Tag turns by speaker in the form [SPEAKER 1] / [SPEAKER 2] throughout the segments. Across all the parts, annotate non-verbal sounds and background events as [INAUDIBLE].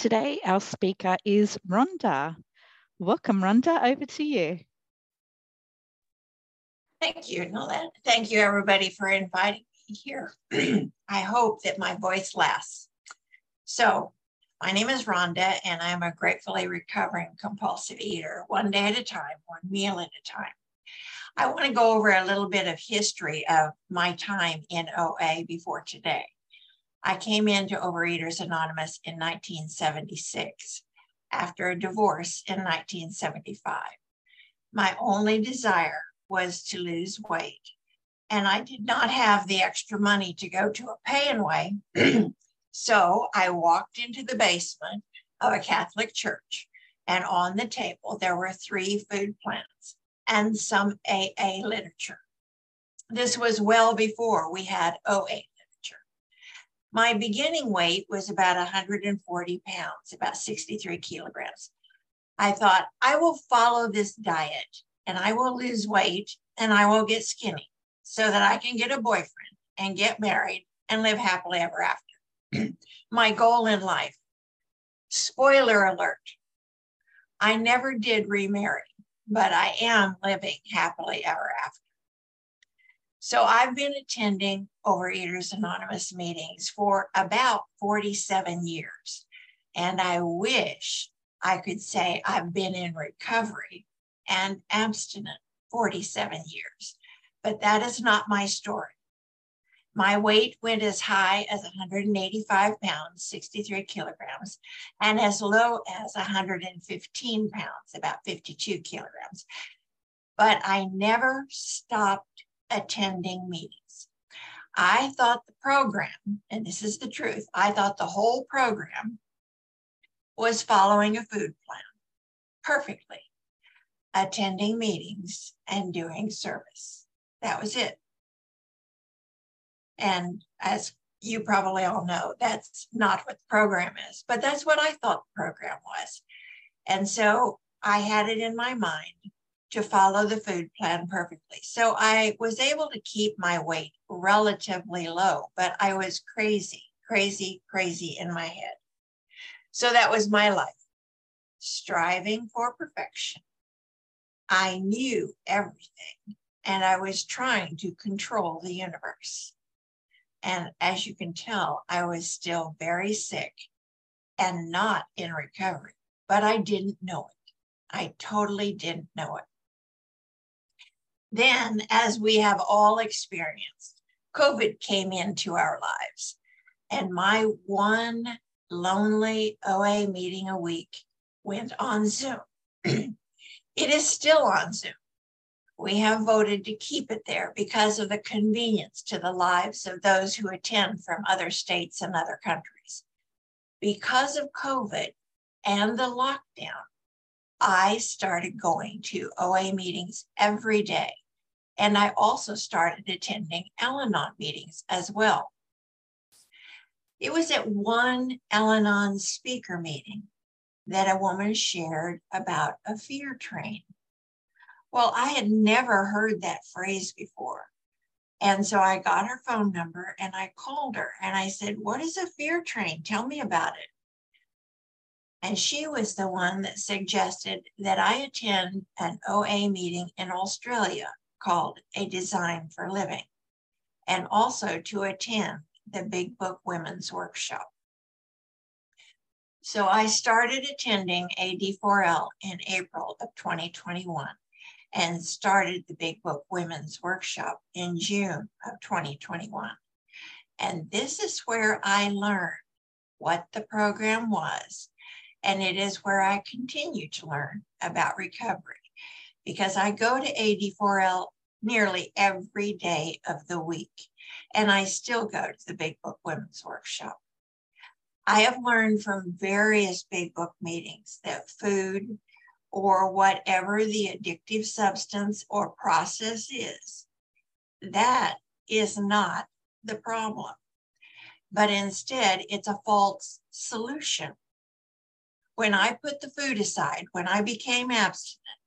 [SPEAKER 1] Today, our speaker is Rhonda. Welcome, Rhonda, over to you.
[SPEAKER 2] Thank you, Nolette. Thank you, everybody, for inviting me here. [CLEARS THROAT] I hope that my voice lasts. So, my name is Rhonda, and I'm a gratefully recovering compulsive eater, one day at a time, one meal at a time. I want to go over a little bit of history of my time in OA before today. I came into Overeaters Anonymous in 1976 after a divorce in 1975. My only desire was to lose weight, and I did not have the extra money to go to a pay and [CLEARS THROAT] so I walked into the basement of a Catholic church, and on the table there were three food plans and some AA literature. This was well before we had OA my beginning weight was about 140 pounds, about 63 kilograms. I thought, I will follow this diet and I will lose weight and I will get skinny so that I can get a boyfriend and get married and live happily ever after. [CLEARS THROAT] my goal in life. Spoiler alert I never did remarry, but I am living happily ever after. So I've been attending Overeaters Anonymous meetings for about 47 years. And I wish I could say I've been in recovery and abstinent 47 years, but that is not my story. My weight went as high as 185 pounds, 63 kilograms, and as low as 115 pounds, about 52 kilograms. But I never stopped attending meetings. I thought the program, and this is the truth, I thought the whole program was following a food plan perfectly, attending meetings and doing service. That was it. And as you probably all know, that's not what the program is, but that's what I thought the program was. And so I had it in my mind to follow the food plan perfectly. So I was able to keep my weight relatively low, but I was crazy, crazy, crazy in my head. So that was my life, striving for perfection. I knew everything and I was trying to control the universe. And as you can tell, I was still very sick and not in recovery, but I didn't know it. I totally didn't know it. Then, as we have all experienced, COVID came into our lives. And my one lonely OA meeting a week went on Zoom. [CLEARS THROAT] it is still on Zoom. We have voted to keep it there because of the convenience to the lives of those who attend from other states and other countries. Because of COVID and the lockdown, I started going to OA meetings every day. And I also started attending Al Anon meetings as well. It was at one Al Anon speaker meeting that a woman shared about a fear train. Well, I had never heard that phrase before. And so I got her phone number and I called her and I said, What is a fear train? Tell me about it. And she was the one that suggested that I attend an OA meeting in Australia called A Design for Living, and also to attend the Big Book Women's Workshop. So I started attending AD4L in April of 2021 and started the Big Book Women's Workshop in June of 2021. And this is where I learned what the program was. And it is where I continue to learn about recovery because I go to AD4L nearly every day of the week, and I still go to the Big Book Women's Workshop. I have learned from various Big Book meetings that food or whatever the addictive substance or process is, that is not the problem, but instead it's a false solution. When I put the food aside, when I became abstinent,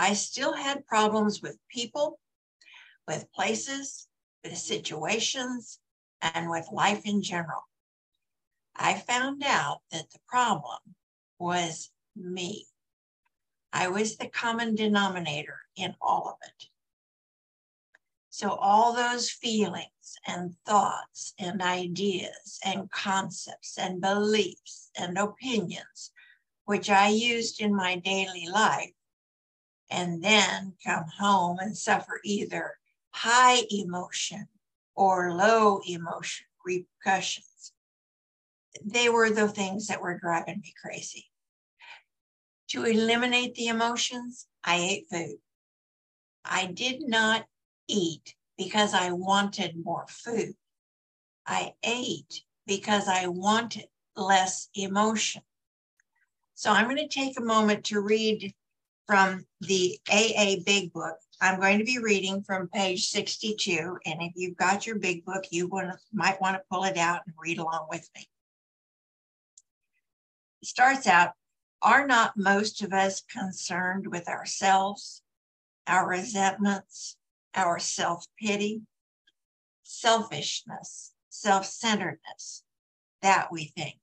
[SPEAKER 2] I still had problems with people, with places, with situations, and with life in general. I found out that the problem was me. I was the common denominator in all of it. So, all those feelings and thoughts and ideas and concepts and beliefs and opinions, which I used in my daily life, and then come home and suffer either high emotion or low emotion repercussions. They were the things that were driving me crazy. To eliminate the emotions, I ate food. I did not eat because I wanted more food. I ate because I wanted less emotion. So I'm going to take a moment to read from the AA Big Book. I'm going to be reading from page 62. And if you've got your big book, you want to, might want to pull it out and read along with me. It starts out Are not most of us concerned with ourselves, our resentments, our self pity, selfishness, self centeredness, that we think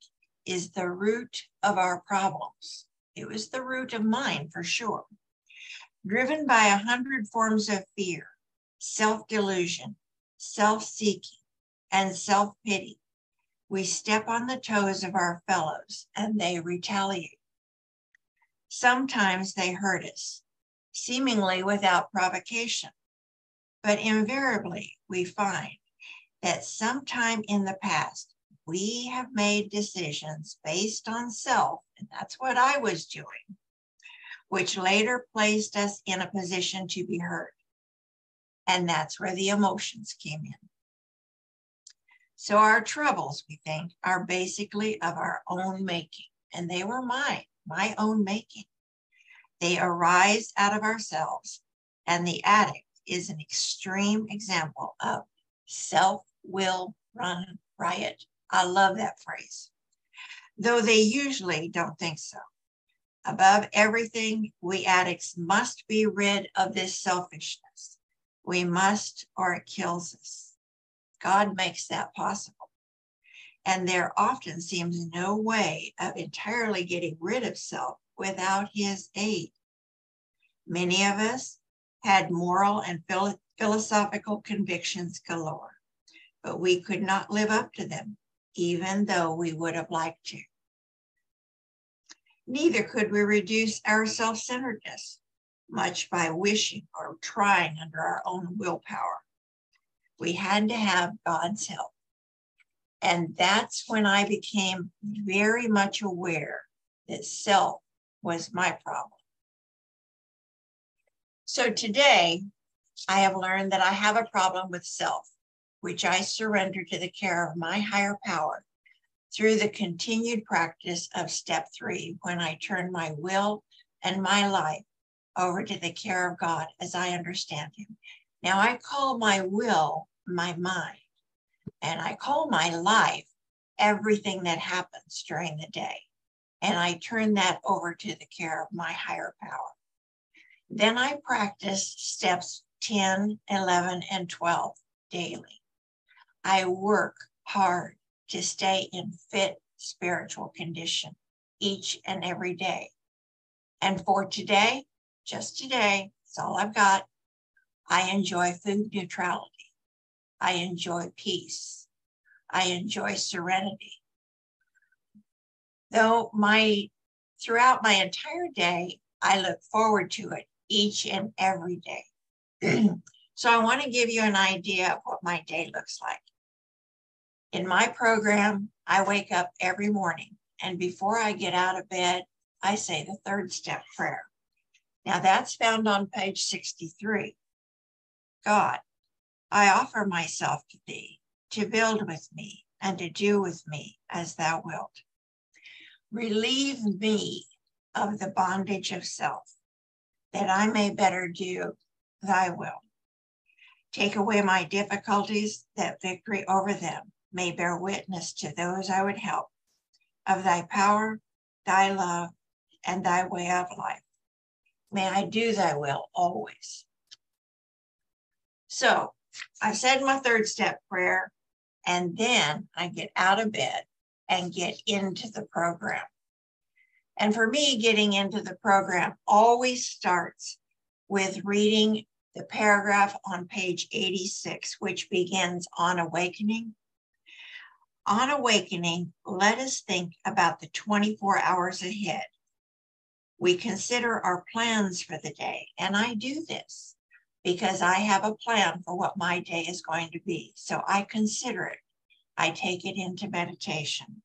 [SPEAKER 2] is the root of our problems. It was the root of mine for sure. Driven by a hundred forms of fear, self delusion, self seeking, and self pity, we step on the toes of our fellows and they retaliate. Sometimes they hurt us, seemingly without provocation. But invariably, we find that sometime in the past, we have made decisions based on self, and that's what I was doing, which later placed us in a position to be hurt. And that's where the emotions came in. So our troubles, we think, are basically of our own making, and they were mine, my own making. They arise out of ourselves, and the addict is an extreme example of self will run riot. I love that phrase, though they usually don't think so. Above everything, we addicts must be rid of this selfishness. We must, or it kills us. God makes that possible. And there often seems no way of entirely getting rid of self without his aid. Many of us had moral and philosophical convictions galore, but we could not live up to them, even though we would have liked to. Neither could we reduce our self centeredness much by wishing or trying under our own willpower. We had to have God's help. And that's when I became very much aware that self was my problem. So today, I have learned that I have a problem with self, which I surrender to the care of my higher power through the continued practice of step three, when I turn my will and my life over to the care of God as I understand Him. Now, I call my will my mind, and I call my life everything that happens during the day. And I turn that over to the care of my higher power. Then I practice steps 10, 11, and 12 daily. I work hard to stay in fit spiritual condition each and every day. And for today, just today, it's all I've got. I enjoy food neutrality. I enjoy peace. I enjoy serenity. Though my throughout my entire day, I look forward to it each and every day. [CLEARS THROAT] so I want to give you an idea of what my day looks like. In my program, I wake up every morning, and before I get out of bed, I say the third step prayer. Now that's found on page 63. God, I offer myself to thee to build with me and to do with me as thou wilt. Relieve me of the bondage of self that I may better do thy will. Take away my difficulties, that victory over them may bear witness to those I would help of thy power, thy love, and thy way of life. May I do thy will always. So I said my third step prayer, and then I get out of bed and get into the program. And for me, getting into the program always starts with reading the paragraph on page 86, which begins on awakening. On awakening, let us think about the 24 hours ahead. We consider our plans for the day, and I do this because I have a plan for what my day is going to be. So I consider it, I take it into meditation.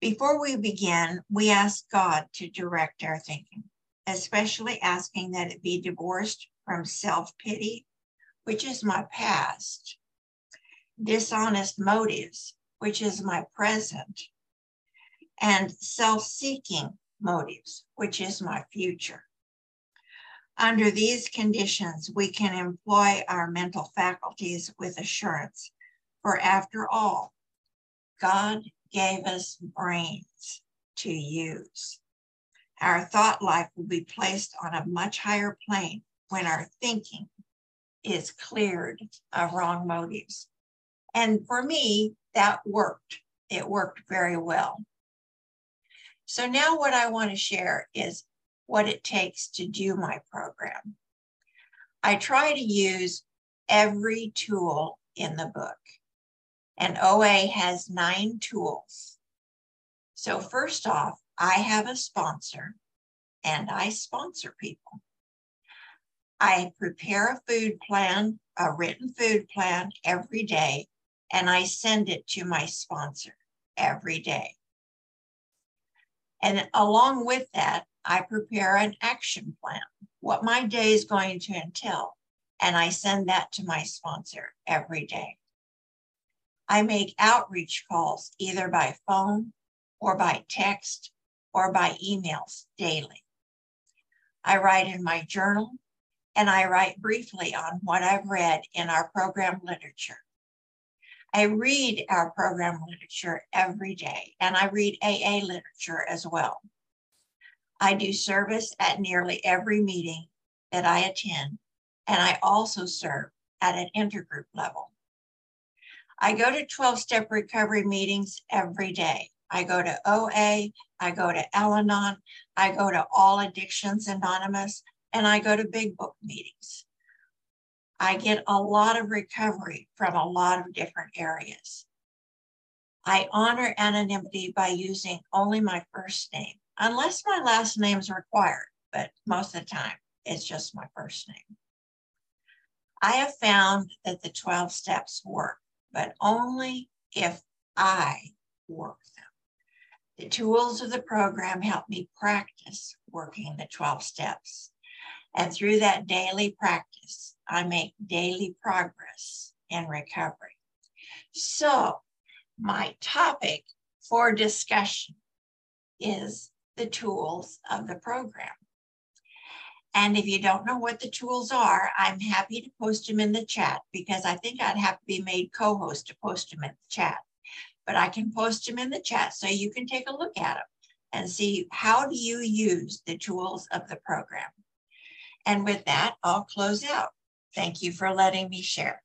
[SPEAKER 2] Before we begin, we ask God to direct our thinking, especially asking that it be divorced from self pity, which is my past, dishonest motives, which is my present, and self seeking motives, which is my future. Under these conditions, we can employ our mental faculties with assurance, for after all, God gave us brains to use. Our thought life will be placed on a much higher plane when our thinking is cleared of wrong motives. And for me, that worked. It worked very well. So now what I want to share is what it takes to do my program. I try to use every tool in the book. And OA has nine tools. So, first off, I have a sponsor and I sponsor people. I prepare a food plan, a written food plan every day, and I send it to my sponsor every day. And along with that, I prepare an action plan, what my day is going to entail, and I send that to my sponsor every day. I make outreach calls either by phone or by text or by emails daily. I write in my journal and I write briefly on what I've read in our program literature. I read our program literature every day and I read AA literature as well. I do service at nearly every meeting that I attend, and I also serve at an intergroup level. I go to 12 step recovery meetings every day. I go to OA, I go to Al Anon, I go to All Addictions Anonymous, and I go to big book meetings. I get a lot of recovery from a lot of different areas. I honor anonymity by using only my first name, unless my last name is required, but most of the time it's just my first name. I have found that the 12 steps work but only if I work them. The tools of the program help me practice working the 12 steps. And through that daily practice, I make daily progress in recovery. So, my topic for discussion is the tools of the program. And if you don't know what the tools are, I'm happy to post them in the chat because I think I'd have to be made co-host to post them in the chat. But I can post them in the chat so you can take a look at them and see how do you use the tools of the program. And with that, I'll close out. Thank you for letting me share.